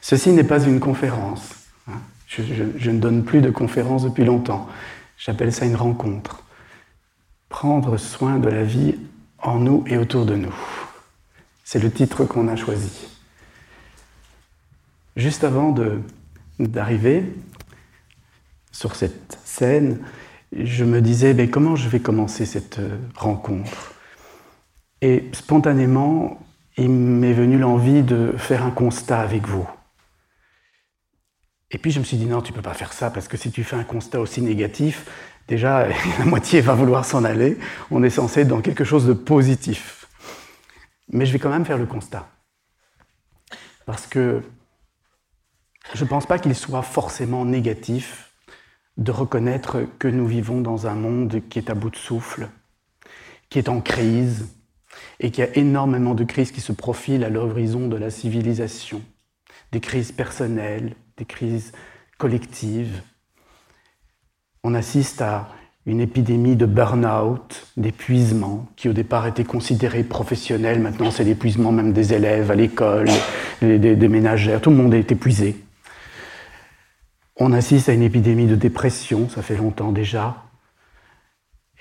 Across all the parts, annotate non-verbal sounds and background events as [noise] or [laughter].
Ceci n'est pas une conférence. Hein. Je, ne donne plus de conférences depuis longtemps. J'appelle ça une rencontre. Prendre soin de la vie en nous et autour de nous. C'est le titre qu'on a choisi. Juste avant d'arriver sur cette scène, je me disais mais comment je vais commencer cette euh, rencontre? Et spontanément, il m'est venu l'envie de faire un constat avec vous. Et puis je me suis dit non, tu peux pas faire ça parce que si tu fais un constat aussi négatif, déjà [laughs] la moitié va vouloir s'en aller. On est censé être dans quelque chose de positif. Mais je vais quand même faire le constat. Parce que je ne pense pas qu'il soit forcément négatif de reconnaître que nous vivons dans un monde qui est à bout de souffle, qui est en crise, et qu'il a énormément de crises qui se profilent à l'horizon de la civilisation. Des crises personnelles, des crises collectives. On assiste à une épidémie de burn-out, d'épuisement, qui au départ était considéré professionnel, maintenant c'est l'épuisement même des élèves à l'école, des, ménagères, tout le monde est épuisé. On assiste à une épidémie de dépression, ça fait longtemps déjà,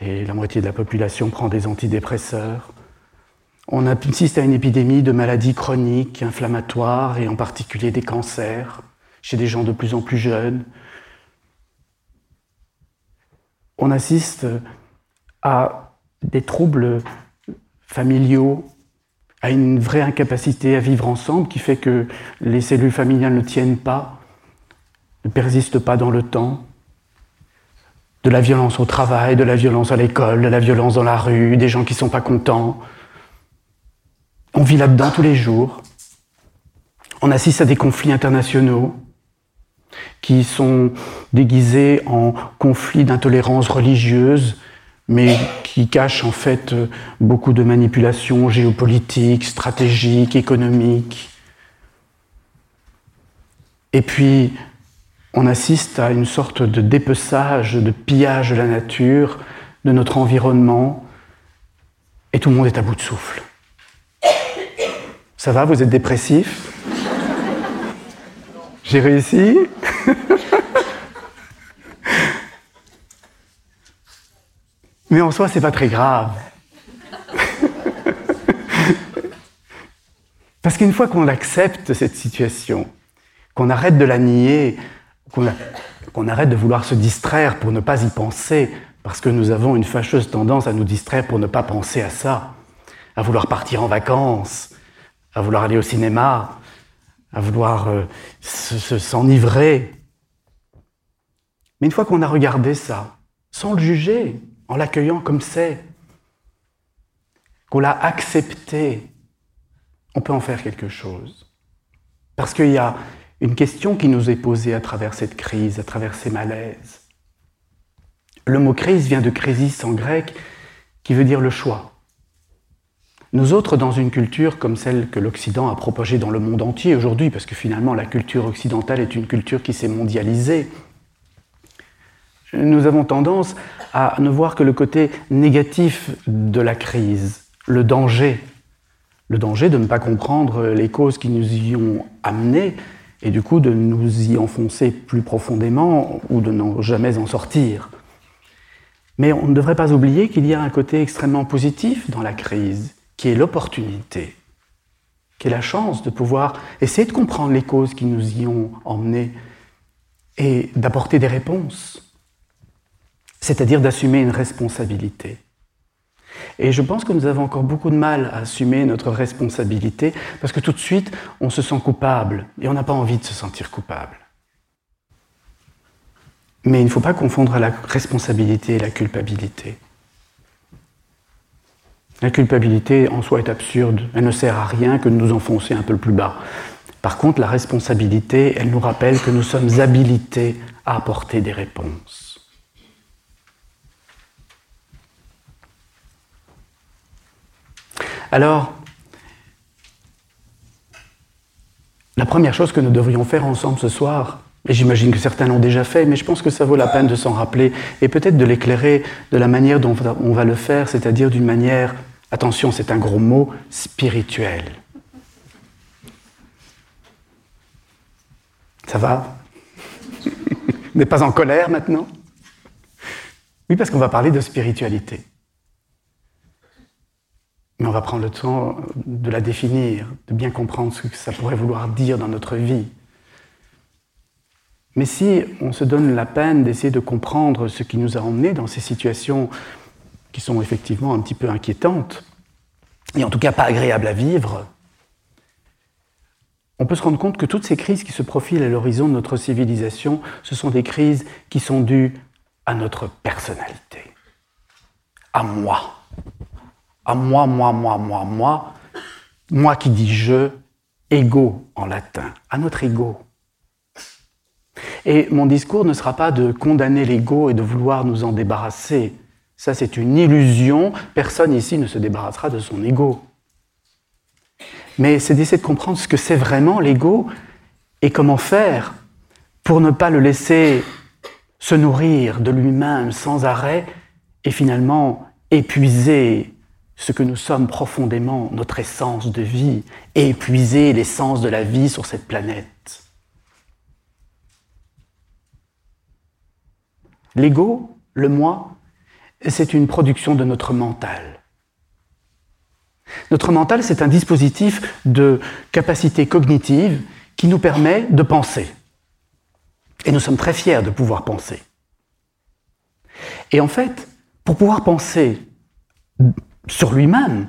et la moitié de la population prend des antidépresseurs. On assiste à une épidémie de maladies chroniques, inflammatoires, et en particulier des cancers chez des gens de plus en plus jeunes. On assiste à des troubles familiaux, à une vraie incapacité à vivre ensemble qui fait que les cellules familiales ne tiennent pas, ne persistent pas dans le temps. De la violence au travail, de la violence à l'école, de la violence dans la rue, des gens qui ne sont pas contents. On vit là-dedans tous les jours. On assiste à des conflits internationaux qui sont déguisés en conflits d'intolérance religieuse, mais qui cachent en fait beaucoup de manipulations géopolitiques, stratégiques, économiques. Et puis, on assiste à une sorte de dépeçage, de pillage de la nature, de notre environnement, et tout le monde est à bout de souffle. Ça va, vous êtes dépressif J'ai réussi? Mais en soi, c'est pas très grave. Parce qu'une fois qu'on accepte cette situation, qu'on arrête de la nier, qu'on arrête de vouloir se distraire pour ne pas y penser, parce que nous avons une fâcheuse tendance à nous distraire pour ne pas penser à ça, à vouloir partir en vacances, à vouloir aller au cinéma, à vouloir euh, s'enivrer. Mais une fois qu'on a regardé ça, sans le juger, en l'accueillant comme c'est, qu'on l'a accepté, on peut en faire quelque chose. Parce qu'il y a une question qui nous est posée à travers cette crise, à travers ces malaises. Le mot crise vient de crisis en grec, qui veut dire le choix. Nous autres, dans une culture comme celle que l'Occident a propagée dans le monde entier aujourd'hui, parce que finalement la culture occidentale est une culture qui s'est mondialisée, nous avons tendance à ne voir que le côté négatif de la crise, le danger. Le danger de ne pas comprendre les causes qui nous y ont amenés et du coup de nous y enfoncer plus profondément ou de n'en jamais en sortir. Mais on ne devrait pas oublier qu'il y a un côté extrêmement positif dans la crise qui est l'opportunité, qui est la chance de pouvoir essayer de comprendre les causes qui nous y ont emmenés et d'apporter des réponses, c'est-à-dire d'assumer une responsabilité. Et je pense que nous avons encore beaucoup de mal à assumer notre responsabilité parce que tout de suite, on se sent coupable et on n'a pas envie de se sentir coupable. Mais il ne faut pas confondre la responsabilité et la culpabilité. La culpabilité en soi est absurde, elle ne sert à rien que de nous enfoncer un peu plus bas. Par contre, la responsabilité, elle nous rappelle que nous sommes habilités à apporter des réponses. Alors, la première chose que nous devrions faire ensemble ce soir, et j'imagine que certains l'ont déjà fait, mais je pense que ça vaut la peine de s'en rappeler et peut-être de l'éclairer de la manière dont on va le faire, c'est-à-dire d'une manière attention, c'est un gros mot, spirituel. Ça va? [laughs] N'est pas en colère maintenant? Oui, parce qu'on va parler de spiritualité. Mais on va prendre le temps de la définir, de bien comprendre ce que ça pourrait vouloir dire dans notre vie. Mais si on se donne la peine d'essayer de comprendre ce qui nous a emmenés dans ces situations qui sont effectivement un petit peu inquiétantes, et en tout cas pas agréables à vivre, on peut se rendre compte que toutes ces crises qui se profilent à l'horizon de notre civilisation, ce sont des crises qui sont dues à notre personnalité, à moi, à moi, moi, moi, moi, moi, moi qui dis je, ego en latin, à notre ego. Et mon discours ne sera pas de condamner l'ego et de vouloir nous en débarrasser. Ça, c'est une illusion. Personne ici ne se débarrassera de son ego mais c'est d'essayer de comprendre ce que c'est vraiment l'ego et comment faire pour ne pas le laisser se nourrir de lui-même sans arrêt et finalement épuiser ce que nous sommes profondément, notre essence de vie, et épuiser l'essence de la vie sur cette planète. L'ego, le moi, c'est une production de notre mental. Notre mental, c'est un dispositif de capacité cognitive qui nous permet de penser. Et nous sommes très fiers de pouvoir penser. Et en fait, pour pouvoir penser sur lui-même,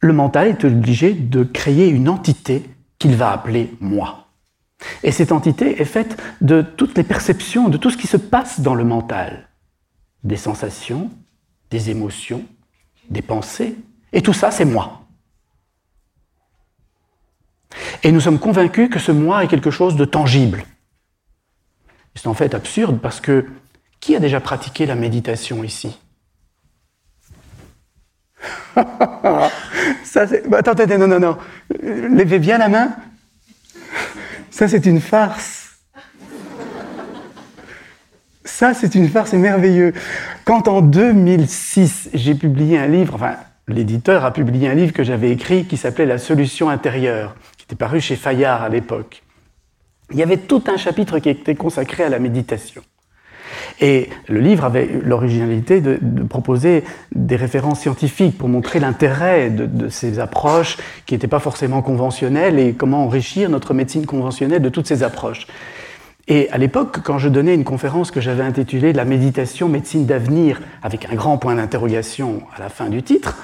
le mental est obligé de créer une entité qu'il va appeler moi. Et cette entité est faite de toutes les perceptions, de tout ce qui se passe dans le mental. Des sensations, des émotions, des pensées, et tout ça, c'est moi. Et nous sommes convaincus que ce moi est quelque chose de tangible. C'est en fait absurde parce que qui a déjà pratiqué la méditation ici? [laughs] Ça, c'est... Bah, attends, attends, non, non, non. Levez bien la main. Ça, c'est une farce. Ça, c'est une farce, c'est merveilleux. Quand en 2006, j'ai publié un livre, enfin, l'éditeur a publié un livre que j'avais écrit qui s'appelait La solution intérieure, qui était paru chez Fayard à l'époque. Il y avait tout un chapitre qui était consacré à la méditation. Et le livre avait l'originalité de, proposer des références scientifiques pour montrer l'intérêt de, ces approches qui n'étaient pas forcément conventionnelles et comment enrichir notre médecine conventionnelle de toutes ces approches. Et à l'époque, quand je donnais une conférence que j'avais intitulée La méditation, médecine d'avenir, avec un grand point d'interrogation à la fin du titre,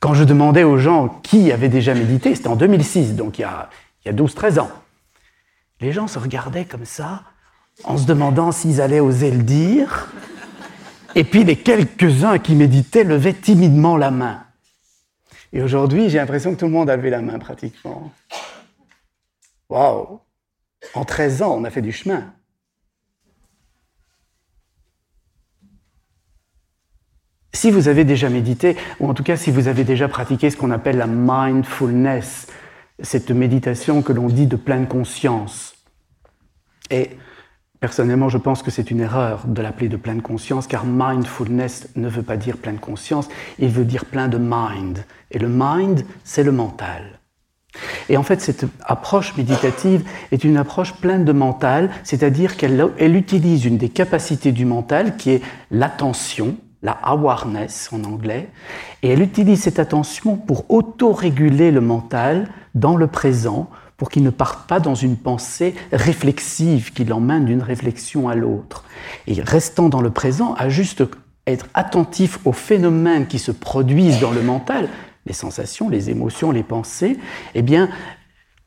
quand je demandais aux gens qui avaient déjà médité, c'était en 2006, donc il y a, a 12-13 ans, les gens se regardaient comme ça, en se demandant s'ils allaient oser le dire, et puis les quelques-uns qui méditaient levaient timidement la main. Et aujourd'hui, j'ai l'impression que tout le monde avait la main pratiquement. Waouh en 13 ans, on a fait du chemin. Si vous avez déjà médité, ou en tout cas si vous avez déjà pratiqué ce qu'on appelle la mindfulness, cette méditation que l'on dit de pleine conscience, et personnellement je pense que c'est une erreur de l'appeler de pleine conscience, car mindfulness ne veut pas dire pleine conscience, il veut dire plein de mind. Et le mind, c'est le mental. Et en fait, cette approche méditative est une approche pleine de mental, c'est-à-dire qu'elle utilise une des capacités du mental qui est l'attention, la awareness en anglais, et elle utilise cette attention pour auto-réguler le mental dans le présent, pour qu'il ne parte pas dans une pensée réflexive qui l'emmène d'une réflexion à l'autre. Et restant dans le présent, à juste être attentif aux phénomènes qui se produisent dans le mental, les sensations, les émotions, les pensées, eh bien,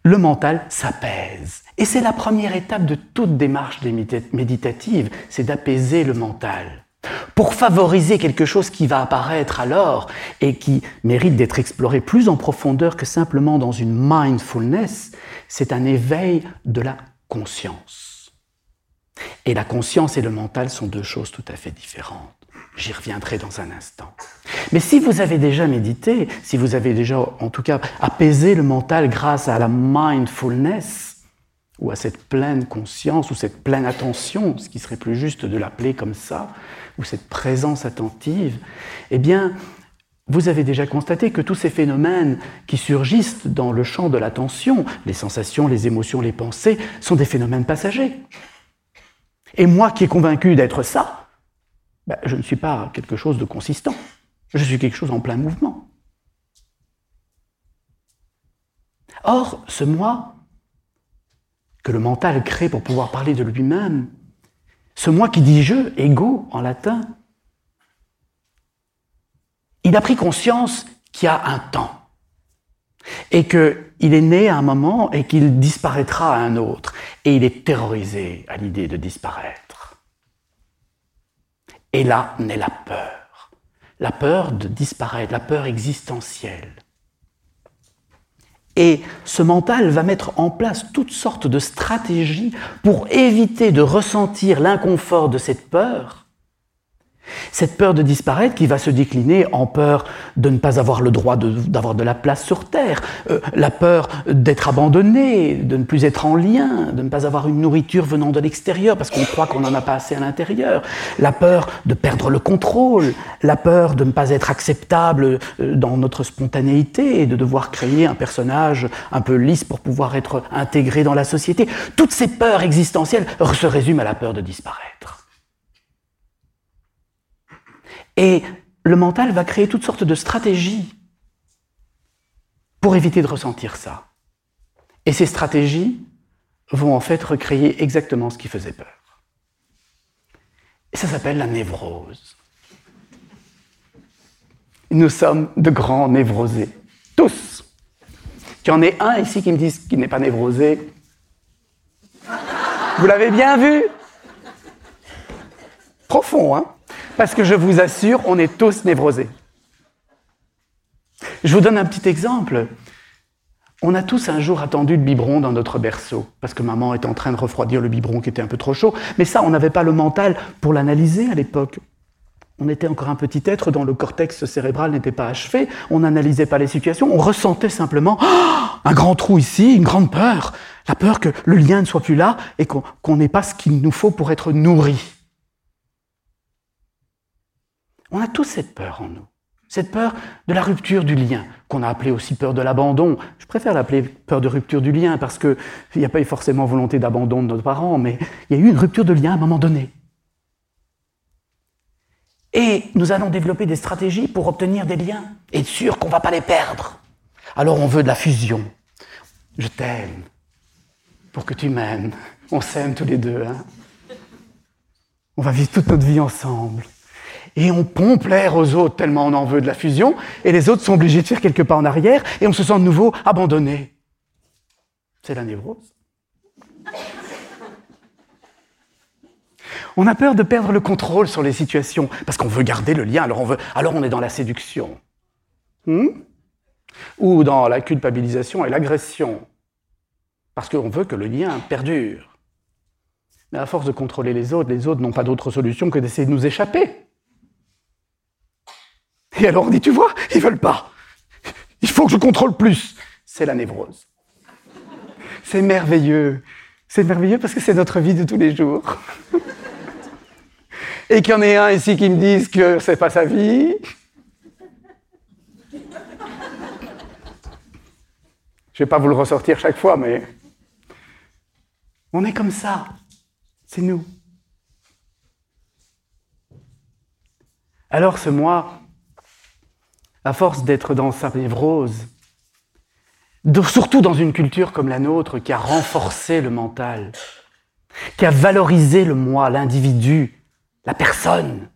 le mental s'apaise. Et c'est la première étape de toute démarche méditative, c'est d'apaiser le mental. Pour favoriser quelque chose qui va apparaître alors et qui mérite d'être exploré plus en profondeur que simplement dans une mindfulness, c'est un éveil de la conscience. Et la conscience et le mental sont deux choses tout à fait différentes. J'y reviendrai dans un instant. Mais si vous avez déjà médité, si vous avez déjà en tout cas apaisé le mental grâce à la mindfulness, ou à cette pleine conscience, ou cette pleine attention, ce qui serait plus juste de l'appeler comme ça, ou cette présence attentive, eh bien, vous avez déjà constaté que tous ces phénomènes qui surgissent dans le champ de l'attention, les sensations, les émotions, les pensées, sont des phénomènes passagers. Et moi qui est convaincu d'être ça, ben, je ne suis pas quelque chose de consistant. Je suis quelque chose en plein mouvement. Or, ce moi que le mental crée pour pouvoir parler de lui-même, ce moi qui dit je, ego en latin, il a pris conscience qu'il y a un temps et qu'il est né à un moment et qu'il disparaîtra à un autre. Et il est terrorisé à l'idée de disparaître. Et là naît la peur. La peur de disparaître, la peur existentielle. Et ce mental va mettre en place toutes sortes de stratégies pour éviter de ressentir l'inconfort de cette peur cette peur de disparaître qui va se décliner en peur de ne pas avoir le droit d'avoir de, la place sur Terre, euh, la peur d'être abandonné, de ne plus être en lien, de ne pas avoir une nourriture venant de l'extérieur parce qu'on croit qu'on n'en a pas assez à l'intérieur, la peur de perdre le contrôle, la peur de ne pas être acceptable euh, dans notre spontanéité et de devoir créer un personnage un peu lisse pour pouvoir être intégré dans la société. Toutes ces peurs existentielles se résument à la peur de disparaître. Et le mental va créer toutes sortes de stratégies pour éviter de ressentir ça. Et ces stratégies vont en fait recréer exactement ce qui faisait peur. Et ça s'appelle la névrose. Nous sommes de grands névrosés, tous. Qu'il y en ait un ici qui me dise qu'il n'est pas névrosé. Vous l'avez bien vu Profond, hein parce que je vous assure, on est tous névrosés. Je vous donne un petit exemple. On a tous un jour attendu le biberon dans notre berceau, parce que maman est en train de refroidir le biberon qui était un peu trop chaud. Mais ça, on n'avait pas le mental pour l'analyser à l'époque. On était encore un petit être dont le cortex cérébral n'était pas achevé, on n'analysait pas les situations, on ressentait simplement oh, un grand trou ici, une grande peur, la peur que le lien ne soit plus là et qu'on n'ait pas ce qu'il nous faut pour être nourri. On a tous cette peur en nous. Cette peur de la rupture du lien, qu'on a appelée aussi peur de l'abandon. Je préfère l'appeler peur de rupture du lien parce qu'il n'y a pas forcément volonté d'abandon de nos parents, mais il y a eu une rupture de lien à un moment donné. Et nous allons développer des stratégies pour obtenir des liens, et être sûr qu'on ne va pas les perdre. Alors on veut de la fusion. Je t'aime pour que tu m'aimes. On s'aime tous les deux. Hein on va vivre toute notre vie ensemble et on pompe l'air aux autres tellement on en veut de la fusion, et les autres sont obligés de faire quelques pas en arrière, et on se sent de nouveau abandonné. C'est la névrose. On a peur de perdre le contrôle sur les situations, parce qu'on veut garder le lien, alors on, veut, alors on est dans la séduction. Hmm? Ou dans la culpabilisation et l'agression, parce qu'on veut que le lien perdure. Mais à force de contrôler les autres, les autres n'ont pas d'autre solution que d'essayer de nous échapper. Et alors on dit, tu vois, ils veulent pas. Il faut que je contrôle plus. C'est la névrose. C'est merveilleux. C'est merveilleux parce que c'est notre vie de tous les jours. [laughs] Et qu'il y en ait un ici qui me dise que c'est pas sa vie. Je vais pas vous le ressortir chaque fois, mais on est comme ça. C'est nous. Alors ce moi, à force d'être dans sa névrose, surtout dans une culture comme la nôtre qui a renforcé le mental, qui a valorisé le moi, l'individu, la personne,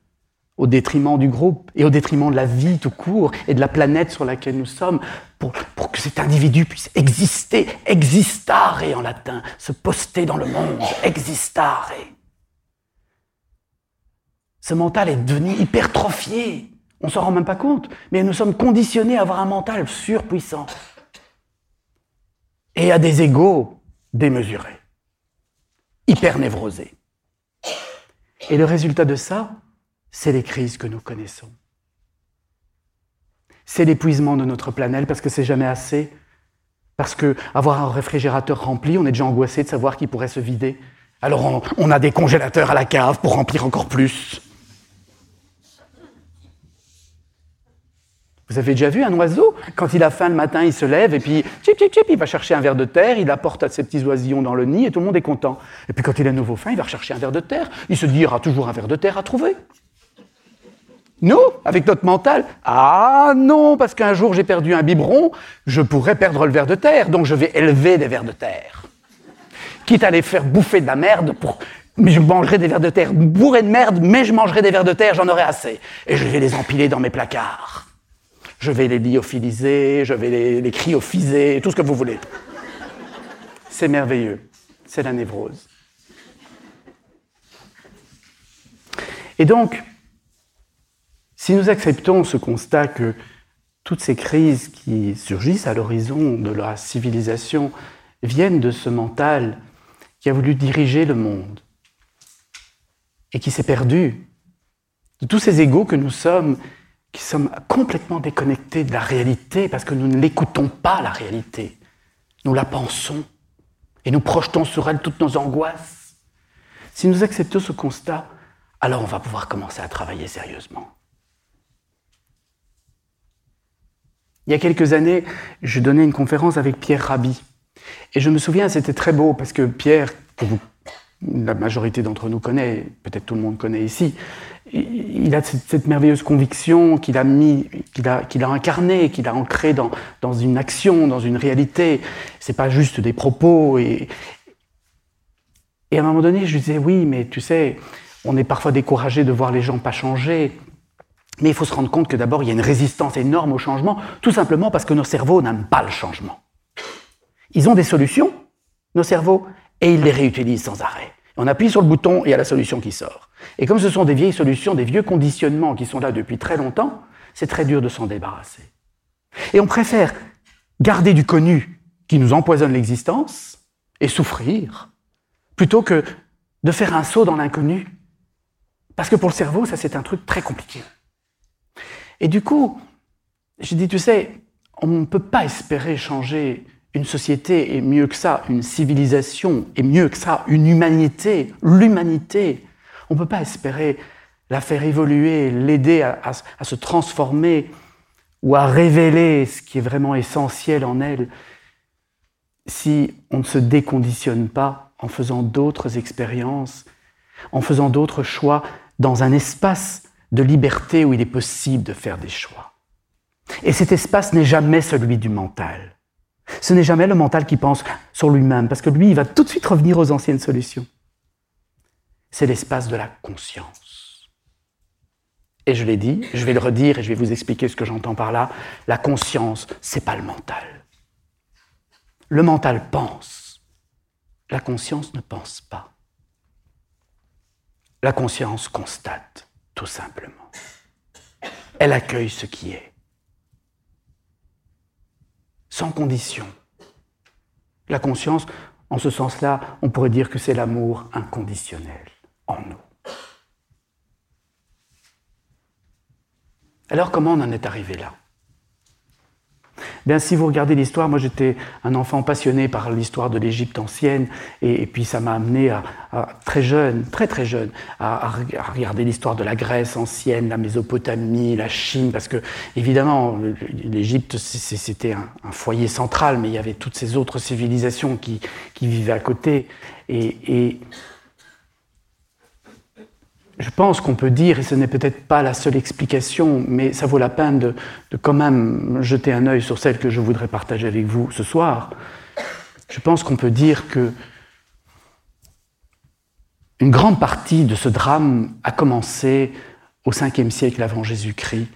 au détriment du groupe et au détriment de la vie tout court et de la planète sur laquelle nous sommes, pour, pour que cet individu puisse exister, existare en latin, se poster dans le monde, existare. Ce mental est devenu hypertrophié. On s'en rend même pas compte, mais nous sommes conditionnés à avoir un mental surpuissant et à des égaux démesurés, hyper névrosés. Et le résultat de ça, c'est les crises que nous connaissons. C'est l'épuisement de notre planète parce que c'est jamais assez. Parce que avoir un réfrigérateur rempli, on est déjà angoissé de savoir qu'il pourrait se vider. Alors on, on a des congélateurs à la cave pour remplir encore plus. Vous avez déjà vu un oiseau? Quand il a faim le matin, il se lève et puis chip, chip, chip, il va chercher un verre de terre, il apporte à ses petits oisillons dans le nid et tout le monde est content. Et puis quand il a nouveau faim, il va rechercher un verre de terre. Il se dit, il y aura toujours un verre de terre à trouver. Nous, avec notre mental, ah non, parce qu'un jour j'ai perdu un biberon, je pourrais perdre le verre de terre, donc je vais élever des vers de terre. Quitte à les faire bouffer de la merde pour mais je mangerai des vers de terre bourrés de merde, mais je mangerai des vers de terre, j'en aurai assez. Et je vais les empiler dans mes placards. Je vais les lyophiliser, je vais les, les tout ce que vous voulez. C'est merveilleux. C'est la névrose. Et donc, si nous acceptons ce constat que toutes ces crises qui surgissent à l'horizon de la civilisation viennent de ce mental qui a voulu diriger le monde, et qui s'est perdu, de tous ces égaux que nous sommes, qui sommes complètement déconnectés de la réalité parce que nous ne l'écoutons pas, la réalité. Nous la pensons et nous projetons sur elle toutes nos angoisses. Si nous acceptons ce constat, alors on va pouvoir commencer à travailler sérieusement. Il y a quelques années, je donnais une conférence avec Pierre Rabhi. Et je me souviens, c'était très beau parce que Pierre, que vous la majorité d'entre nous connaît, peut-être tout le monde connaît ici, il a cette, merveilleuse conviction qu'il a mis, qu'il a, qu'il incarné, qu'il a ancré dans, dans une action, dans une réalité. C'est pas juste des propos. Et, et à un moment donné, je lui disais, oui, mais tu sais, on est parfois découragé de voir les gens pas changer. Mais il faut se rendre compte que d'abord, il y a une résistance énorme au changement, tout simplement parce que nos cerveaux n'aiment pas le changement. Ils ont des solutions, nos cerveaux, et ils les réutilisent sans arrêt. On appuie sur le bouton et il y a la solution qui sort. Et comme ce sont des vieilles solutions, des vieux conditionnements qui sont là depuis très longtemps, c'est très dur de s'en débarrasser. Et on préfère garder du connu qui nous empoisonne l'existence et souffrir, plutôt que de faire un saut dans l'inconnu. Parce que pour le cerveau, ça c'est un truc très compliqué. Et du coup, j'ai dit, tu sais, on ne peut pas espérer changer une société est mieux que ça, une civilisation est mieux que ça, une humanité, l'humanité. On ne peut pas espérer la faire évoluer, l'aider à, à, se transformer ou à révéler ce qui est vraiment essentiel en elle si on ne se déconditionne pas en faisant d'autres expériences, en faisant d'autres choix dans un espace de liberté où il est possible de faire des choix. Et cet espace n'est jamais celui du mental. Ce n'est jamais le mental qui pense sur lui-même, parce que lui, il va tout de suite revenir aux anciennes solutions. C'est l'espace de la conscience. Et je l'ai dit, je vais le redire et je vais vous expliquer ce que j'entends par là. La conscience, c'est pas le mental. Le mental pense. La conscience ne pense pas. La conscience constate, tout simplement. Elle accueille ce qui est sans condition. La conscience, en ce sens-là, on pourrait dire que c'est l'amour inconditionnel en nous. Alors comment on en est arrivé là? Bien, si vous regardez l'histoire, moi j'étais un enfant passionné par l'histoire de l'Égypte ancienne, et, puis ça m'a amené à, très jeune, très très jeune, à, regarder l'histoire de la Grèce ancienne, la Mésopotamie, la Chine, parce que évidemment l'Égypte c'était un, foyer central, mais il y avait toutes ces autres civilisations qui, vivaient à côté, et je pense qu'on peut dire, et ce n'est peut-être pas la seule explication, mais ça vaut la peine de, quand même jeter un œil sur celle que je voudrais partager avec vous ce soir. Je pense qu'on peut dire que une grande partie de ce drame a commencé au 5e siècle avant Jésus-Christ,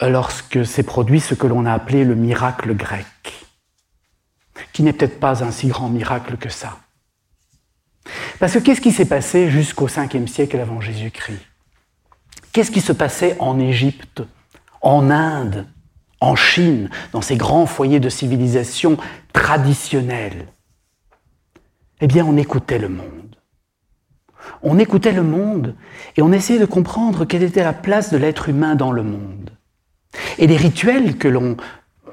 lorsque s'est produit ce que l'on a appelé le miracle grec, qui n'est peut-être pas un si grand miracle que ça. Parce que qu'est-ce qui s'est passé jusqu'au 5e siècle avant Jésus-Christ? Qu'est-ce qui se passait en Égypte, en Inde, en Chine, dans ces grands foyers de civilisation traditionnels? Eh bien, on écoutait le monde. On écoutait le monde et on essayait de comprendre quelle était la place de l'être humain dans le monde. Et les rituels que l'on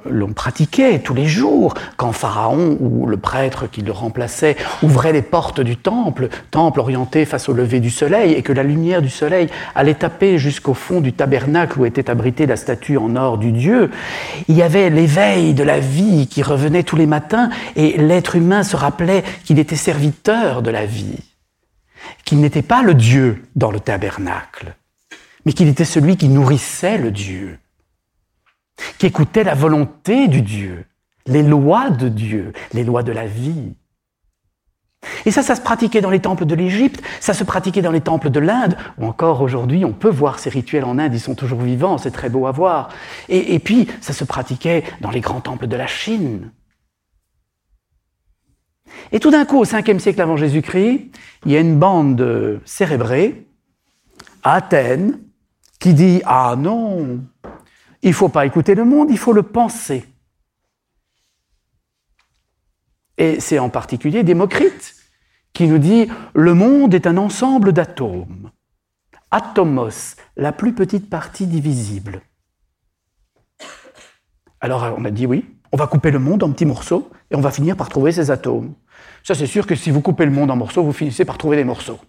l'on pratiquait tous les jours quand Pharaon ou le prêtre qui le remplaçait ouvrait les portes du temple, temple orienté face au lever du soleil, et que la lumière du soleil allait taper jusqu'au fond du tabernacle où était abritée la statue en or du Dieu. Il y avait l'éveil de la vie qui revenait tous les matins, et l'être humain se rappelait qu'il était serviteur de la vie, qu'il n'était pas le Dieu dans le tabernacle, mais qu'il était celui qui nourrissait le Dieu qui écoutait la volonté du Dieu, les lois de Dieu, les lois de la vie. Et ça, ça se pratiquait dans les temples de l'Égypte, ça se pratiquait dans les temples de l'Inde, ou encore aujourd'hui, on peut voir ces rituels en Inde, ils sont toujours vivants, c'est très beau à voir. Et, et, puis, ça se pratiquait dans les grands temples de la Chine. Et tout d'un coup, au 5e siècle avant Jésus-Christ, il y a une bande cérébrée à Athènes qui dit Ah non, il ne faut pas écouter le monde, il faut le penser. Et c'est en particulier Démocrite qui nous dit le monde est un ensemble d'atomes. Atomos, la plus petite partie divisible. Alors on a dit oui, on va couper le monde en petits morceaux et on va finir par trouver ces atomes. Ça c'est sûr que si vous coupez le monde en morceaux, vous finissez par trouver des morceaux.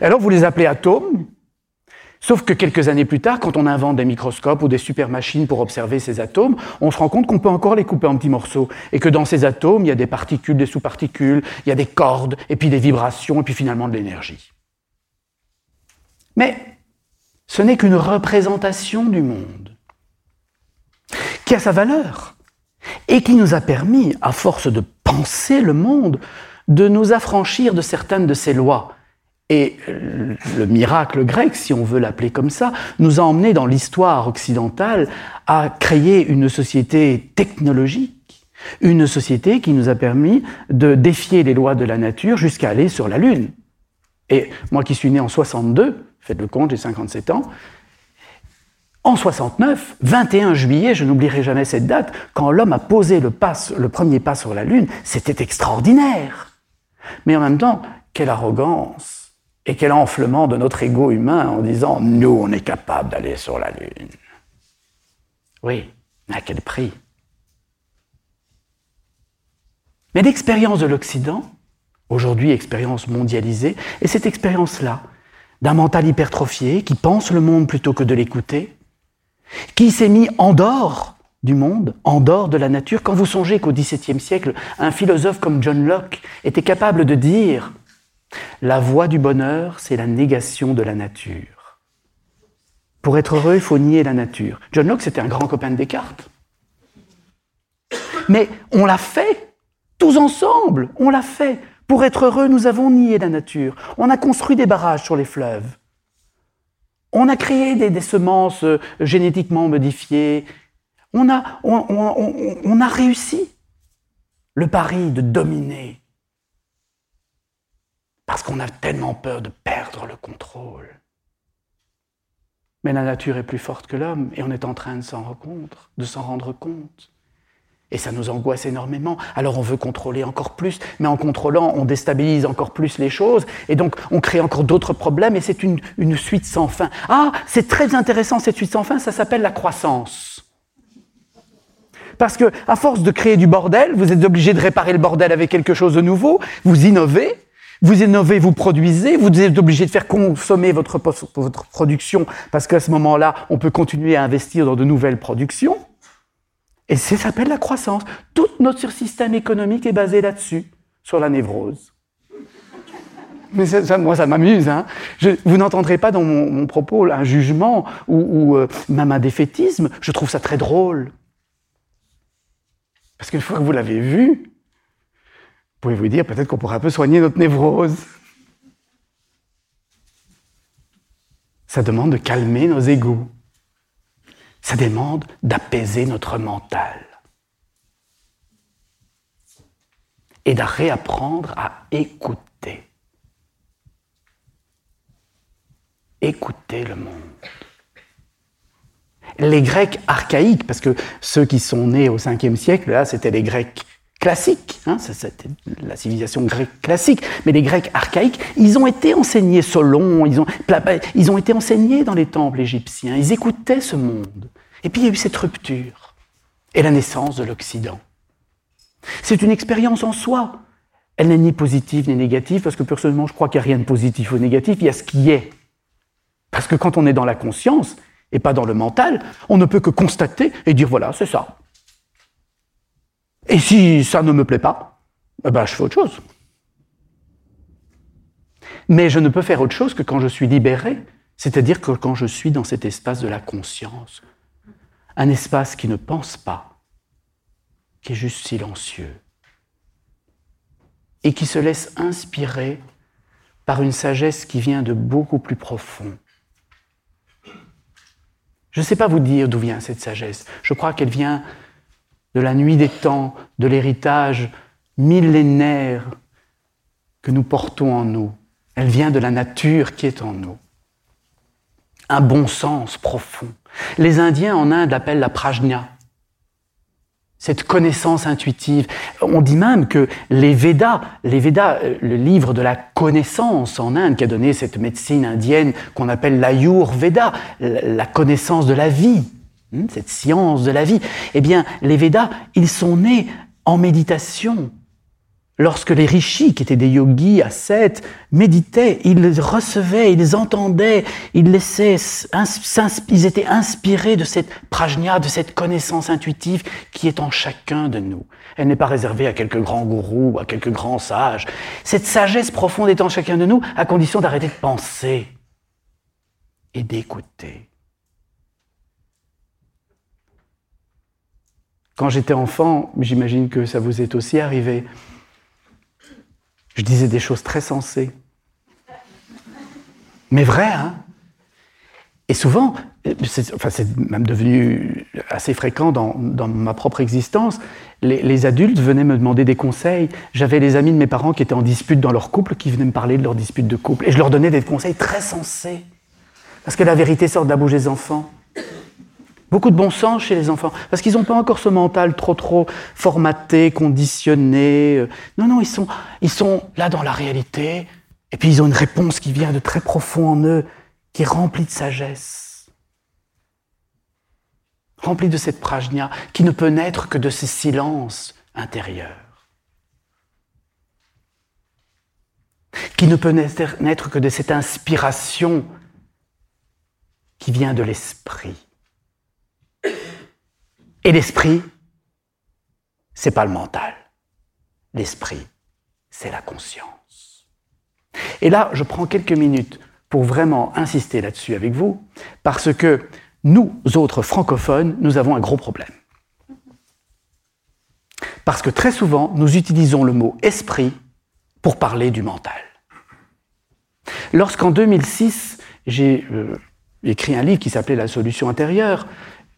alors vous les appelez atomes, Sauf que quelques années plus tard, quand on invente des microscopes ou des super machines pour observer ces atomes, on se rend compte qu'on peut encore les couper en petits morceaux. Et que dans ces atomes, il y a des particules, des sous-particules, il y a des cordes, et puis des vibrations, et puis finalement de l'énergie. Mais ce n'est qu'une représentation du monde qui a sa valeur et qui nous a permis, à force de penser le monde, de nous affranchir de certaines de ses lois et le miracle grec, si on veut l'appeler comme ça, nous a emmenés dans l'histoire occidentale à créer une société technologique, une société qui nous a permis de défier les lois de la nature jusqu'à aller sur la Lune. Et moi qui suis né en 62, faites le compte, j'ai 57 ans, en 69, 21 juillet, je n'oublierai jamais cette date, quand l'homme a posé le, premier pas sur la Lune, c'était extraordinaire. Mais en même temps, quelle arrogance et quel enflement de notre ego humain en disant nous, on est capable d'aller sur la Lune. Oui, mais à quel prix? Mais l'expérience de l'Occident, aujourd'hui expérience mondialisée, est cette expérience-là, d'un mental hypertrophié qui pense le monde plutôt que de l'écouter, qui s'est mis en dehors du monde, en dehors de la nature. Quand vous songez qu'au XVIIe siècle, un philosophe comme John Locke était capable de dire la voie du bonheur, c'est la négation de la nature. Pour être heureux, il faut nier la nature. John Locke, c'était un grand copain de Descartes. Mais on l'a fait, tous ensemble, on l'a fait. Pour être heureux, nous avons nié la nature. On a construit des barrages sur les fleuves. On a créé des, semences euh, génétiquement modifiées. On a, on a réussi le pari de dominer parce qu'on a tellement peur de perdre le contrôle. Mais la nature est plus forte que l'homme et on est en train de s'en rendre, compte. Et ça nous angoisse énormément. Alors on veut contrôler encore plus, mais en contrôlant, on déstabilise encore plus les choses, et donc on crée encore d'autres problèmes, et c'est une, une, suite sans fin. Ah, c'est très intéressant cette suite sans fin, ça s'appelle la croissance. Parce que à force de créer du bordel, vous êtes obligé de réparer le bordel avec quelque chose de nouveau, vous innovez, vous innovez, vous produisez, vous êtes obligé de faire consommer votre, production parce qu'à ce moment-là, on peut continuer à investir dans de nouvelles productions. Et ça s'appelle la croissance. Tout notre système économique est basé là-dessus, sur la névrose. Mais ça, moi, ça m'amuse. Hein. vous n'entendrez pas dans mon, propos un jugement ou, euh, même un défaitisme. Je trouve ça très drôle. Parce qu'une fois que vous l'avez vu, pouvez vous dire peut-être qu'on pourrait un peu soigner notre névrose? Ça demande de calmer nos égaux. Ça demande d'apaiser notre mental. Et de réapprendre à écouter. Écouter le monde. Les Grecs archaïques, parce que ceux qui sont nés au 5e siècle, là, c'était les Grecs classique, hein, c'était la civilisation grecque classique, mais les Grecs archaïques, ils ont été enseignés Solon, ils ont, ils ont été enseignés dans les temples égyptiens, ils écoutaient ce monde. Et puis il y a eu cette rupture. est la naissance de l'Occident. C'est une expérience en soi. Elle n'est ni positive ni négative, parce que personnellement, je crois qu'il n'y a rien de positif ou négatif, il y a ce qui est. Parce que quand on est dans la conscience, et pas dans le mental, on ne peut que constater et dire voilà, c'est ça. Et si ça ne me plaît pas, eh ben, je fais autre chose. Mais je ne peux faire autre chose que quand je suis libéré, c'est-à-dire que quand je suis dans cet espace de la conscience, un espace qui ne pense pas, qui est juste silencieux, et qui se laisse inspirer par une sagesse qui vient de beaucoup plus profond. Je ne sais pas vous dire d'où vient cette sagesse. Je crois qu'elle vient de la nuit des temps, de l'héritage millénaire que nous portons en nous. Elle vient de la nature qui est en nous. Un bon sens profond. Les Indiens en Inde l'appellent la prajna, cette connaissance intuitive. On dit même que les Védas, les Védas, euh, le livre de la connaissance en Inde qui a donné cette médecine indienne qu'on appelle l'Ayurveda, la connaissance de la vie, cette science de la vie, eh bien, les Védas, ils sont nés en méditation, Lorsque les rishis, qui étaient des yogis ascètes, méditaient, ils recevaient, ils entendaient, ils laissaient, ils étaient inspirés de cette prajna, de cette connaissance intuitive qui est en chacun de nous. Elle n'est pas réservée à quelques grands gourous, à quelques grands sages. Cette sagesse profonde est en chacun de nous, à condition d'arrêter de penser et d'écouter. Quand j'étais enfant, j'imagine que ça vous est aussi arrivé, je disais des choses très sensées. Mais vraies, hein Et souvent, c'est même devenu assez fréquent dans, ma propre existence, les, adultes venaient me demander des conseils. J'avais les amis de mes parents qui étaient en dispute dans leur couple, qui venaient me parler de leur dispute de couple. Et je leur donnais des conseils très sensés. Parce que la vérité sort de la des enfants. Beaucoup de bon sens chez les enfants, parce qu'ils n'ont pas encore ce mental trop trop formaté, conditionné. Non, non, ils sont, ils sont là dans la réalité, et puis ils ont une réponse qui vient de très profond en eux, qui est remplie de sagesse, remplie de cette prajna, qui ne peut naître que de ces silences intérieurs, qui ne peut naître que de cette inspiration qui vient de l'esprit. Et l'esprit, c'est pas le mental. L'esprit, c'est la conscience. Et là, je prends quelques minutes pour vraiment insister là-dessus avec vous, parce que nous autres francophones, nous avons un gros problème. Parce que très souvent, nous utilisons le mot esprit pour parler du mental. Lorsqu'en 2006, j'ai euh, écrit un livre qui s'appelait La solution intérieure,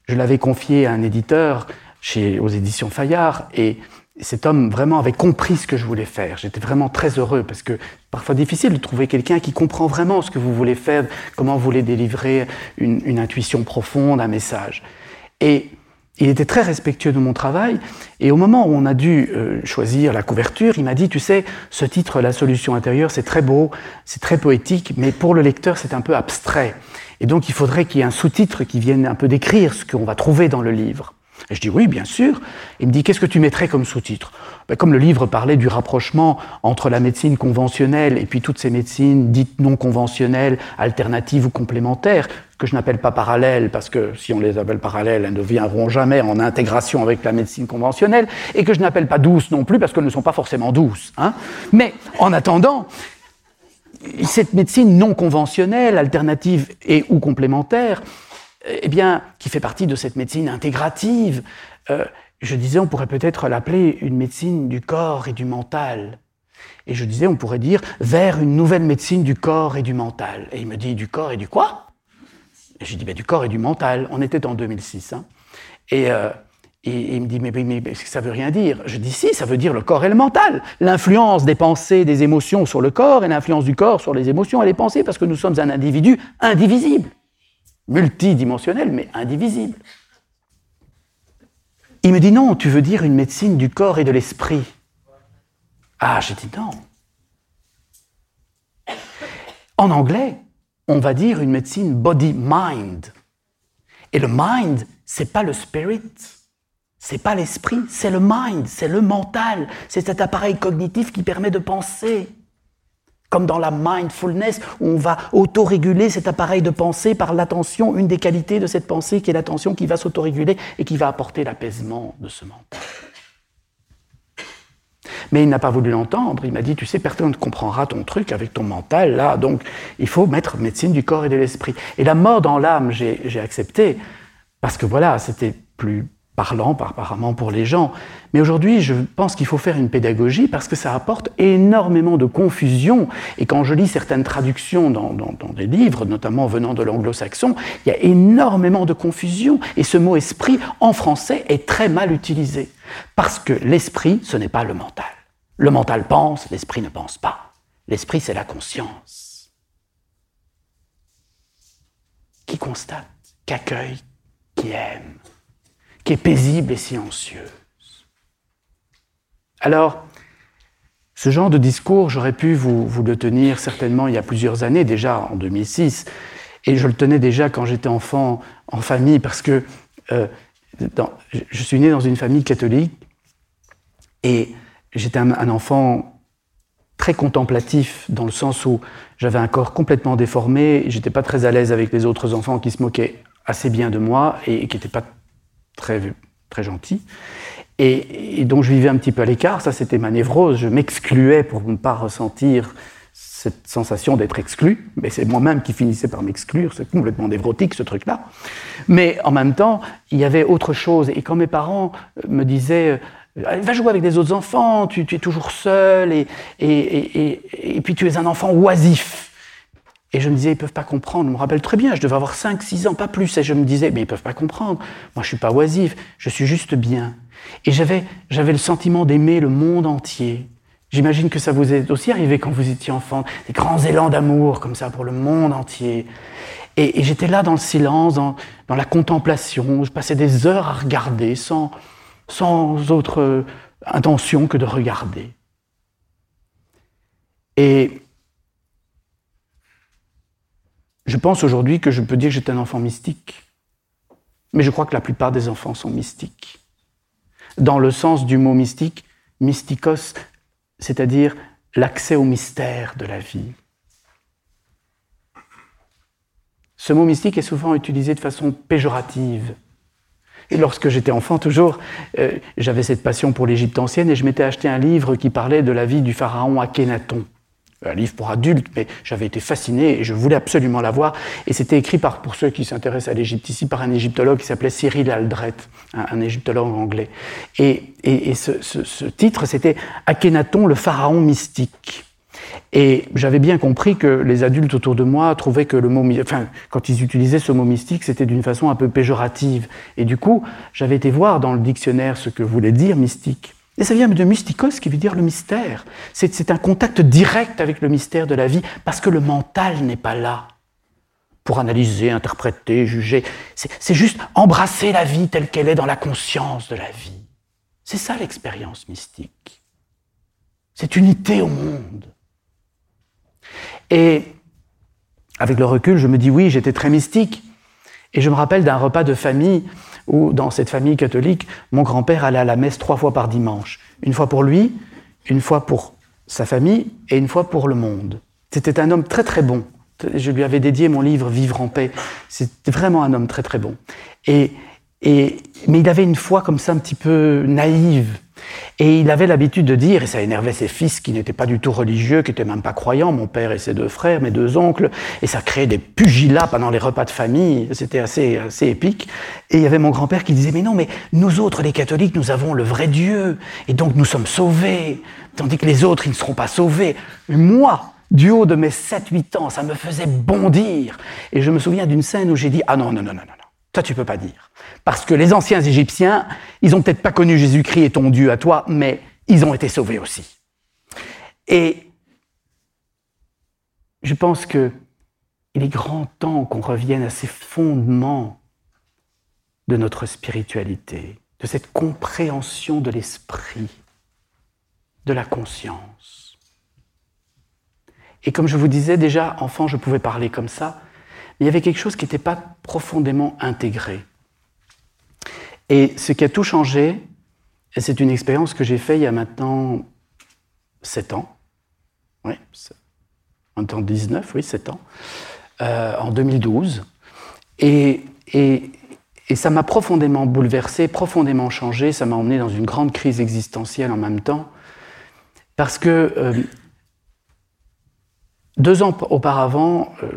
je l'avais confié à un éditeur chez, aux éditions Fayard et cet homme vraiment avait compris ce que je voulais faire. J'étais vraiment très heureux parce que parfois difficile de trouver quelqu'un qui comprend vraiment ce que vous voulez faire, comment vous voulez délivrer une, une intuition profonde, un message. Et il était très respectueux de mon travail et au moment où on a dû euh, choisir la couverture, il m'a dit, tu sais, ce titre, La solution intérieure, c'est très beau, c'est très poétique, mais pour le lecteur, c'est un peu abstrait. Et donc, il faudrait qu'il y ait un sous-titre qui vienne un peu décrire ce qu'on va trouver dans le livre. Et je dis oui, bien sûr. Il me dit qu'est-ce que tu mettrais comme sous-titre? Ben, Comme le livre parlait du rapprochement entre la médecine conventionnelle et puis toutes ces médecines dites non conventionnelles, alternatives ou complémentaires, que je n'appelle pas parallèles parce que si on les appelle parallèles, elles ne viendront jamais en intégration avec la médecine conventionnelle, et que je n'appelle pas douces non plus parce qu'elles ne sont pas forcément douces. Hein Mais en attendant, cette médecine non conventionnelle, alternative et ou complémentaire, eh bien, qui fait partie de cette médecine intégrative, euh, je disais, on pourrait peut-être l'appeler une médecine du corps et du mental. Et je disais, on pourrait dire, vers une nouvelle médecine du corps et du mental. Et il me dit, du corps et du quoi? Et je dis, ben, du corps et du mental. On était en 2006. Hein. Et euh, et il me dit, mais, mais, ça veut rien dire? Je dis, si, ça veut dire le corps et le mental. L'influence des pensées, des émotions sur le corps et l'influence du corps sur les émotions et les pensées, parce que nous sommes un individu indivisible. Multidimensionnel, mais indivisible. Il me dit, non, tu veux dire une médecine du corps et de l'esprit. Ah, j'ai dit non. En anglais, on va dire une médecine body-mind. Et le mind, c'est pas le spirit C'est pas l'esprit, c'est le mind, c'est le mental, c'est cet appareil cognitif qui permet de penser. Comme dans la mindfulness, où on va autoréguler cet appareil de pensée par l'attention, une des qualités de cette pensée qui est l'attention qui va s'autoréguler et qui va apporter l'apaisement de ce mental. Mais il n'a pas voulu l'entendre. Il m'a dit, tu sais, personne ne comprendra ton truc avec ton mental, là. Donc, il faut mettre médecine du corps et de l'esprit. Et la mort dans l'âme, j'ai accepté, parce que voilà, c'était plus parlant apparemment pour les gens. Mais aujourd'hui, je pense qu'il faut faire une pédagogie parce que ça apporte énormément de confusion. Et quand je lis certaines traductions dans, dans des livres, notamment venant de l'anglo-saxon, il y a énormément de confusion. Et ce mot esprit, en français, est très mal utilisé. Parce que l'esprit, ce n'est pas le mental. Le mental pense, l'esprit ne pense pas. L'esprit, c'est la conscience qui constate, qui accueille, qui aime, qui est paisible et silencieuse. Alors, ce genre de discours, j'aurais pu vous, le tenir certainement il y a plusieurs années, déjà en 2006, et je le tenais déjà quand j'étais enfant en famille, parce que euh, je suis né dans une famille catholique, et j'étais un, enfant très contemplatif, dans le sens où j'avais un corps complètement déformé, j'étais pas très à l'aise avec les autres enfants qui se moquaient assez bien de moi et, qui n'étaient pas très, très gentils. Et, donc je vivais un petit peu à l'écart, ça c'était ma névrose, je m'excluais pour ne pas ressentir cette sensation d'être exclu, mais c'est moi-même qui finissais par m'exclure, c'est complètement névrotique ce truc-là. Mais en même temps, il y avait autre chose, et quand mes parents me disaient Va jouer avec des autres enfants, tu, es toujours seul, et, et, puis tu es un enfant oisif. Et je me disais, ils peuvent pas comprendre. Je me rappelle très bien, je devais avoir 5, 6 ans, pas plus. Et je me disais, mais ils peuvent pas comprendre. Moi, je suis pas oisif, je suis juste bien. Et j'avais, j'avais le sentiment d'aimer le monde entier. J'imagine que ça vous est aussi arrivé quand vous étiez enfant, des grands élans d'amour comme ça pour le monde entier. Et, j'étais là dans le silence, dans, dans la contemplation. Je passais des heures à regarder sans, sans autre intention que de regarder. Et je pense aujourd'hui que je peux dire que j'étais un enfant mystique. Mais je crois que la plupart des enfants sont mystiques. Dans le sens du mot mystique, mystikos, c'est-à-dire l'accès au mystère de la vie. Ce mot mystique est souvent utilisé de façon péjorative. Et lorsque j'étais enfant, toujours, euh, j'avais cette passion pour l'Égypte ancienne et je m'étais acheté un livre qui parlait de la vie du pharaon Akhenaton. Un livre pour adultes, mais j'avais été fasciné et je voulais absolument l'avoir. Et c'était écrit par, pour ceux qui s'intéressent à l'Égypte ici, par un égyptologue qui s'appelait Cyril Aldret, un, égyptologue anglais. Et, et, ce, ce titre, c'était Akhenaton, le pharaon mystique. Et j'avais bien compris que les adultes autour de moi trouvaient que le mot, enfin, quand ils utilisaient ce mot mystique, c'était d'une façon un peu péjorative. Et du coup, j'avais été voir dans le dictionnaire ce que voulait dire mystique. Et ça vient de mystikos, qui veut dire le mystère. C'est un contact direct avec le mystère de la vie, parce que le mental n'est pas là pour analyser, interpréter, juger. C'est juste embrasser la vie telle qu'elle est dans la conscience de la vie. C'est ça l'expérience mystique. C'est unité au monde. Et avec le recul, je me dis oui, j'étais très mystique. Et je me rappelle d'un repas de famille où, dans cette famille catholique, mon grand-père allait à la messe trois fois par dimanche. Une fois pour lui, une fois pour sa famille et une fois pour le monde. C'était un homme très très bon. Je lui avais dédié mon livre Vivre en paix. C'était vraiment un homme très très bon. Et, et, mais il avait une foi comme ça un petit peu naïve. Et il avait l'habitude de dire, et ça énervait ses fils qui n'étaient pas du tout religieux, qui n'étaient même pas croyants, mon père et ses deux frères, mes deux oncles, et ça créait des pugilats pendant les repas de famille, c'était assez, assez épique. Et il y avait mon grand-père qui disait, mais non, mais nous autres, les catholiques, nous avons le vrai Dieu, et donc nous sommes sauvés, tandis que les autres, ils ne seront pas sauvés. Moi, du haut de mes 7-8 ans, ça me faisait bondir. Et je me souviens d'une scène où j'ai dit, ah non, non, non, non, ça tu peux pas dire. Parce que les anciens Égyptiens, ils ont peut-être pas connu Jésus-Christ et ton Dieu à toi, mais ils ont été sauvés aussi. Et je pense que il est grand temps qu'on revienne à ces fondements de notre spiritualité, de cette compréhension de l'esprit, de la conscience. Et comme je vous disais déjà, enfant, je pouvais parler comme ça, il y avait quelque chose qui n'était pas profondément intégré. Et ce qui a tout changé, c'est une expérience que j'ai faite il y a maintenant 7 ans. Oui, en 19, oui, 7 ans. Euh, en 2012. Et, et, et ça m'a profondément bouleversé, profondément changé. Ça m'a emmené dans une grande crise existentielle en même temps. Parce que euh, deux ans auparavant, euh,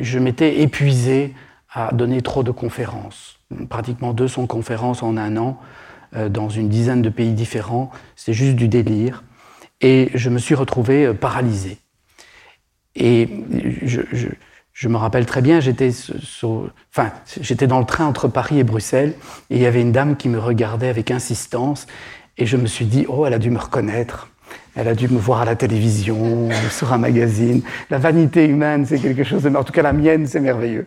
je m'étais épuisé à donner trop de conférences. Pratiquement 200 conférences en un an euh, dans une dizaine de pays différents. C'est juste du délire. Et je me suis retrouvé paralysé. Et je, je, je me rappelle très bien, j'étais enfin, dans le train entre Paris et Bruxelles, et il y avait une dame qui me regardait avec insistance, et je me suis dit, oh, elle a dû me reconnaître. Elle a dû me voir à la télévision, [laughs] sur un magazine. La vanité humaine, c'est quelque chose de... En tout cas, la mienne, c'est merveilleux.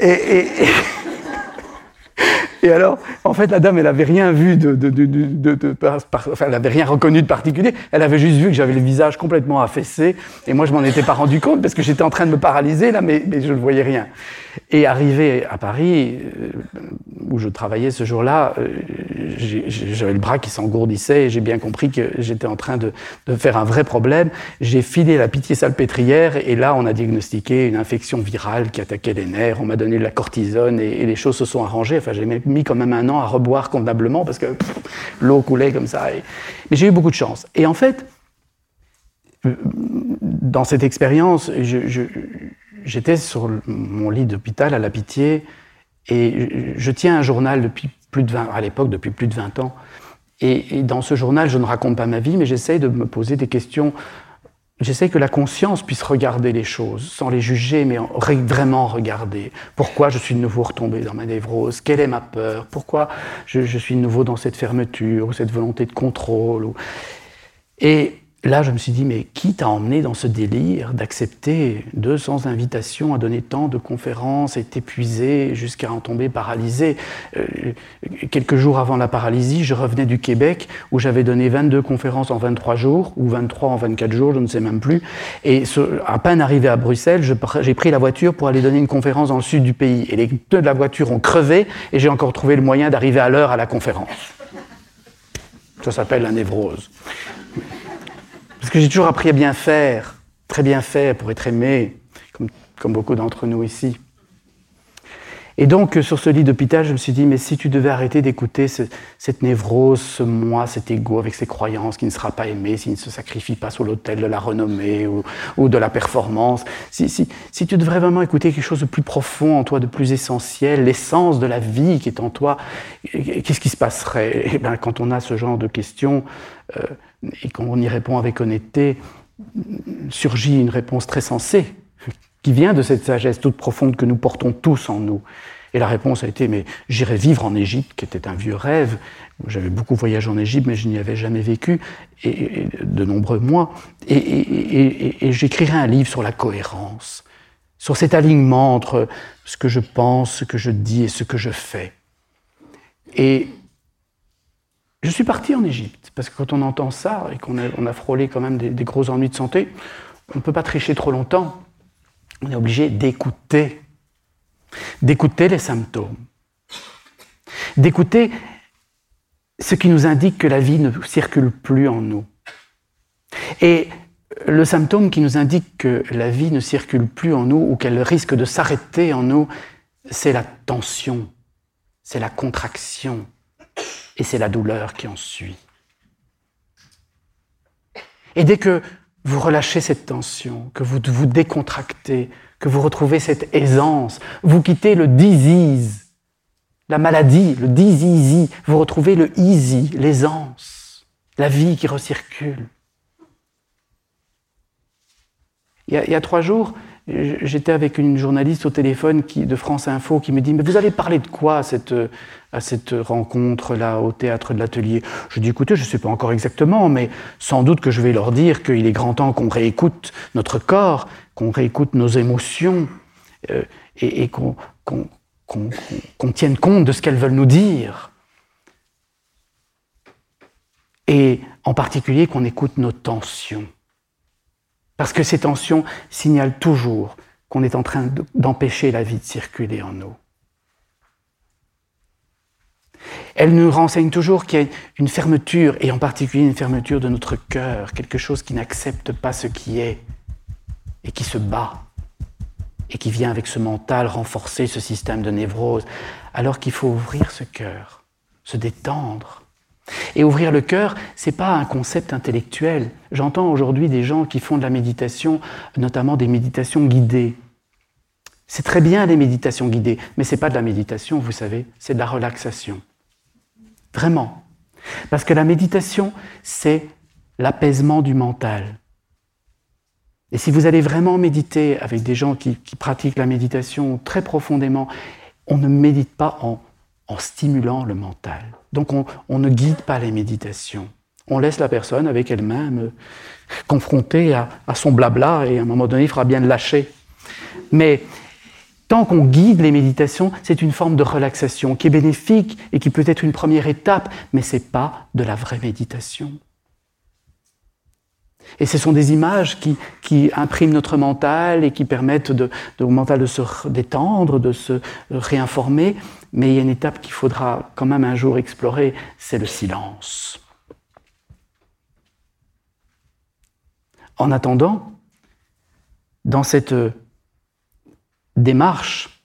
Et, [laughs] alors, en fait, la dame, elle n'avait rien vu de, enfin, elle n'avait rien reconnu de particulier. Elle avait juste vu que j'avais le visage complètement affaissé. Et moi, je m'en étais pas rendu compte parce que j'étais en train de me paralyser là, mais je ne voyais rien. Et arrivé à Paris, euh, où je travaillais ce jour-là, euh, j'avais le bras qui s'engourdissait et j'ai bien compris que j'étais en train de, de, faire un vrai problème. J'ai filé la pitié salpêtrière et là, on a diagnostiqué une infection virale qui attaquait les nerfs. On m'a donné de la cortisone et, les choses se sont arrangées. Enfin, j'ai mis quand même un an à reboire convenablement parce que l'eau coulait comme ça. Et... Mais j'ai eu beaucoup de chance. Et en fait, euh, dans cette expérience, j'étais sur mon lit d'hôpital à la Pitié et je tiens un journal depuis plus de 20, à l'époque depuis plus de 20 ans. Et, dans ce journal, je ne raconte pas ma vie, mais j'essaye de me poser des questions. J'essaie que la conscience puisse regarder les choses, sans les juger, mais vraiment regarder. Pourquoi je suis de nouveau retombé dans ma névrose? Quelle est ma peur? Pourquoi je, je, suis de nouveau dans cette fermeture ou cette volonté de contrôle Et là, je me suis dit, mais qui t'a emmené dans ce délire d'accepter 200 invitations à donner tant de conférences et t'épuiser jusqu'à en tomber paralysé? Euh, Quelques jours avant la paralysie, je revenais du Québec où j'avais donné 22 conférences en 23 jours, ou 23 en 24 jours, je ne sais même plus. Et à peine arrivé à Bruxelles, j'ai pris la voiture pour aller donner une conférence dans le sud du pays. Et les pneus de la voiture ont crevé et j'ai encore trouvé le moyen d'arriver à l'heure à la conférence. Ça s'appelle la névrose. Parce que j'ai toujours appris à bien faire, très bien faire pour être aimé, comme, beaucoup d'entre nous ici. Et donc, sur ce lit d'hôpital, je me suis dit, mais si tu devais arrêter d'écouter ce, cette névrose, ce moi, cet ego avec ses croyances qui ne sera pas aimé s'il ne se sacrifie pas sur l'autel de la renommée ou, ou, de la performance, si, si, si, tu devrais vraiment écouter quelque chose de plus profond en toi, de plus essentiel, l'essence de la vie qui est en toi, qu'est-ce qui se passerait? Et eh bien, quand on a ce genre de questions, euh, et quand on y répond avec honnêteté, surgit une réponse très sensée, qui vient de cette sagesse toute profonde que nous portons tous en nous. Et la réponse a été, mais j'irai vivre en Égypte, qui était un vieux rêve. J'avais beaucoup voyagé en Égypte, mais je n'y avais jamais vécu, et, de nombreux mois. Et, et, j'écrirai un livre sur la cohérence, sur cet alignement entre ce que je pense, ce que je dis et ce que je fais. Et je suis parti en Égypte, parce que quand on entend ça et qu'on a, frôlé quand même des, des gros ennuis de santé, on ne peut pas tricher trop longtemps. On est obligé d'écouter, d'écouter les symptômes, d'écouter ce qui nous indique que la vie ne circule plus en nous. Et le symptôme qui nous indique que la vie ne circule plus en nous ou qu'elle risque de s'arrêter en nous, c'est la tension, c'est la contraction, et c'est la douleur qui en suit. Et dès que vous relâchez cette tension, que vous vous décontractez, que vous retrouvez cette aisance, vous quittez le disease, la maladie, le disease, vous retrouvez le easy, l'aisance, la vie qui recircule. Il y, a, il y a trois jours, j'étais avec une journaliste au téléphone qui, de France Info qui me dit Mais vous allez parler de quoi à cette, rencontre-là au théâtre de l'atelier? Je dis Écoutez, je ne sais pas encore exactement, mais sans doute que je vais leur dire qu'il est grand temps qu'on réécoute notre corps, qu'on réécoute nos émotions euh, et, qu'on qu qu qu tienne compte de ce qu'elles veulent nous dire. Et en particulier qu'on écoute nos tensions. Parce que ces tensions signalent toujours qu'on est en train d'empêcher la vie de circuler en nous. Elle nous renseigne toujours qu'il y a une fermeture, et en particulier une fermeture de notre cœur, quelque chose qui n'accepte pas ce qui est, et qui se bat, et qui vient avec ce mental renforcer ce système de névrose, alors qu'il faut ouvrir ce cœur, se détendre. Et ouvrir le cœur, c'est pas un concept intellectuel. J'entends aujourd'hui des gens qui font de la méditation, notamment des méditations guidées. C'est très bien les méditations guidées, mais c'est pas de la méditation, vous savez, c'est de la relaxation. Vraiment. Parce que la méditation, c'est l'apaisement du mental. Et si vous allez vraiment méditer avec des gens qui, pratiquent la méditation très profondément, on ne médite pas en, stimulant le mental. Donc on, ne guide pas les méditations. On laisse la personne avec elle-même confrontée à, à, son blabla et à un moment donné, il fera bien le lâcher. Mais tant qu'on guide les méditations, c'est une forme de relaxation qui est bénéfique et qui peut être une première étape, mais ce n'est pas de la vraie méditation. Et ce sont des images qui, impriment notre mental et qui permettent de, au mental de se détendre, de se réinformer. Mais il y a une étape qu'il faudra quand même un jour explorer, c'est le silence. En attendant, dans cette démarche,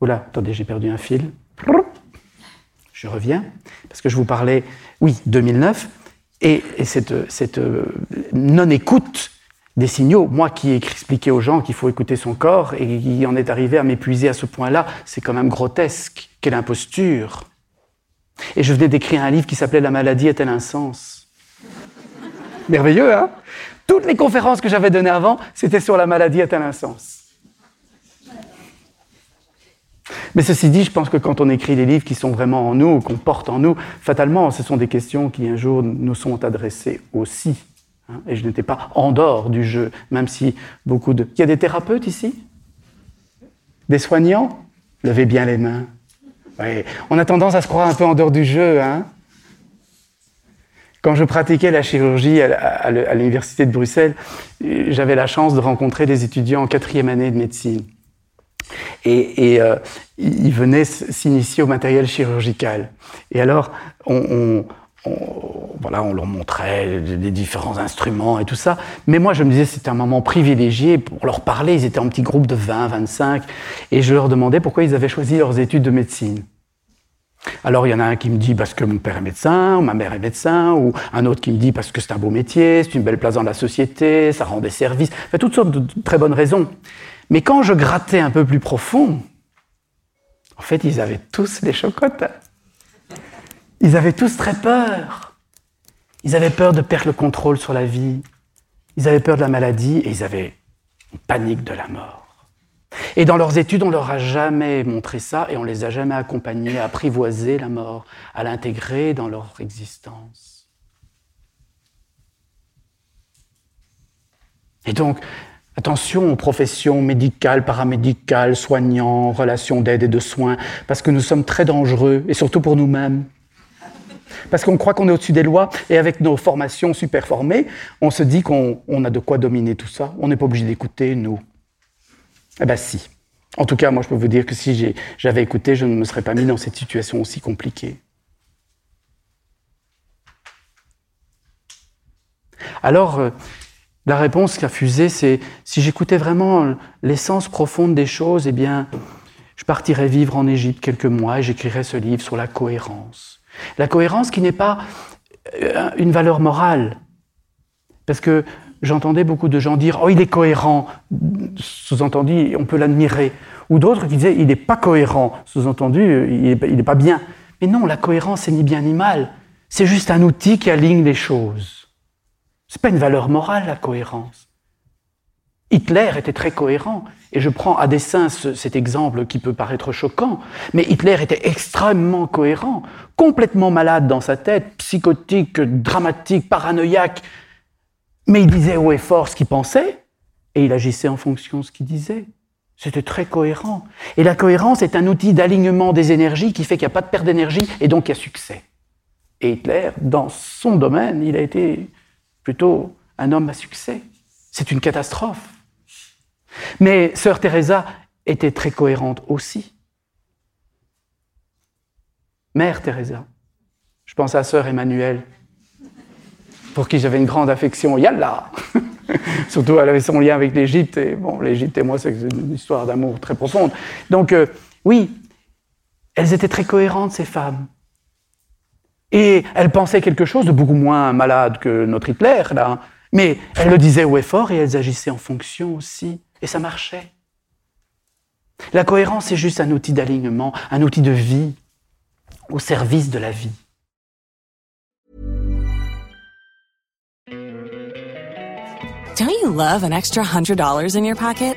oula, attendez, j'ai perdu un fil. Je reviens, parce que je vous parlais, oui, 2009, et, cette, euh, non-écoute des signaux, moi qui ai expliqué aux gens qu'il faut écouter son corps et qui en est arrivé à m'épuiser à ce point-là, c'est quand même grotesque. Quelle imposture. Et je venais d'écrire un livre qui s'appelait La maladie est-elle un sens? Merveilleux, hein? Toutes les conférences que j'avais données avant, c'était sur la maladie est-elle un sens mais ceci dit, je pense que quand on écrit des livres qui sont vraiment en nous, qu'on porte en nous, fatalement, ce sont des questions qui un jour nous sont adressées aussi. Hein. Et je n'étais pas en dehors du jeu, même si beaucoup de... Il y a des thérapeutes ici? Des soignants? Levez bien les mains. On a tendance à se croire un peu en dehors du jeu. Hein quand je pratiquais la chirurgie à l'université de Bruxelles, j'avais la chance de rencontrer des étudiants en quatrième année de médecine. Et, et euh, il venait s'initier au matériel chirurgical. Et alors, on, voilà, on leur montrait les différents instruments et tout ça. Mais moi, je me disais, c'était un moment privilégié pour leur parler. Ils étaient en petit groupe de 20, 25. Et je leur demandais pourquoi ils avaient choisi leurs études de médecine. Alors il y en a un qui me dit parce que mon père est médecin, ou ma mère est médecin, ou un autre qui me dit parce que c'est un beau métier, c'est une belle place dans la société, ça rend des services, enfin, toutes sortes de très bonnes raisons. Mais quand je grattais un peu plus profond, en fait, ils avaient tous des chocottes. Ils avaient tous très peur. Ils avaient peur de perdre le contrôle sur la vie. Ils avaient peur de la maladie et ils avaient une panique de la mort. Et dans leurs études, on leur a jamais montré ça et on les a jamais accompagnés à apprivoiser la mort, à l'intégrer dans leur existence. Et donc, Attention aux professions médicales, paramédicales, soignants, relations d'aide et de soins, parce que nous sommes très dangereux, et surtout pour nous-mêmes. Parce qu'on croit qu'on est au-dessus des lois, et avec nos formations super formées, on se dit qu'on a de quoi dominer tout ça. On n'est pas obligé d'écouter, nous. Eh bien si. En tout cas, moi je peux vous dire que si j'avais écouté, je ne me serais pas mis dans cette situation aussi compliquée. Alors, euh, la réponse qui a fusé, c'est si j'écoutais vraiment l'essence profonde des choses, eh bien, je partirais vivre en Égypte quelques mois et j'écrirais ce livre sur la cohérence. La cohérence qui n'est pas euh, une valeur morale. Parce que j'entendais beaucoup de gens dire Oh, il est cohérent. Sous-entendu, on peut l'admirer. Ou d'autres qui disaient Il n'est pas cohérent. Sous-entendu, il n'est pas bien. Mais non, la cohérence, c'est ni bien ni mal. C'est juste un outil qui aligne les choses. Ce n'est pas une valeur morale, la cohérence. Hitler était très cohérent, et je prends à dessein cet exemple qui peut paraître choquant, mais Hitler était extrêmement cohérent, complètement malade dans sa tête, psychotique, dramatique, paranoïaque, mais il disait haut et fort ce qu'il pensait, et il agissait en fonction de ce qu'il disait. C'était très cohérent. Et la cohérence est un outil d'alignement des énergies qui fait qu'il n'y a pas de perte d'énergie et donc il y a succès. Et Hitler, dans son domaine, il a été plutôt un homme à succès. C'est une catastrophe. Mais sœur Teresa était très cohérente aussi. Mère Teresa. Je pense à sœur Emmanuelle, pour qui j'avais une grande affection. Yallah [laughs] Surtout, elle avait son lien avec l'Égypte. Et bon, l'Égypte et moi, c'est une histoire d'amour très profonde. Donc, euh, oui, elles étaient très cohérentes, ces femmes. Et elles pensaient quelque chose de beaucoup moins malade que notre Hitler, là. Mais elles le disaient haut et fort et elles agissaient en fonction aussi. Et ça marchait. La cohérence est juste un outil d'alignement, un outil de vie au service de la vie. Don't you love an extra $100 in your pocket?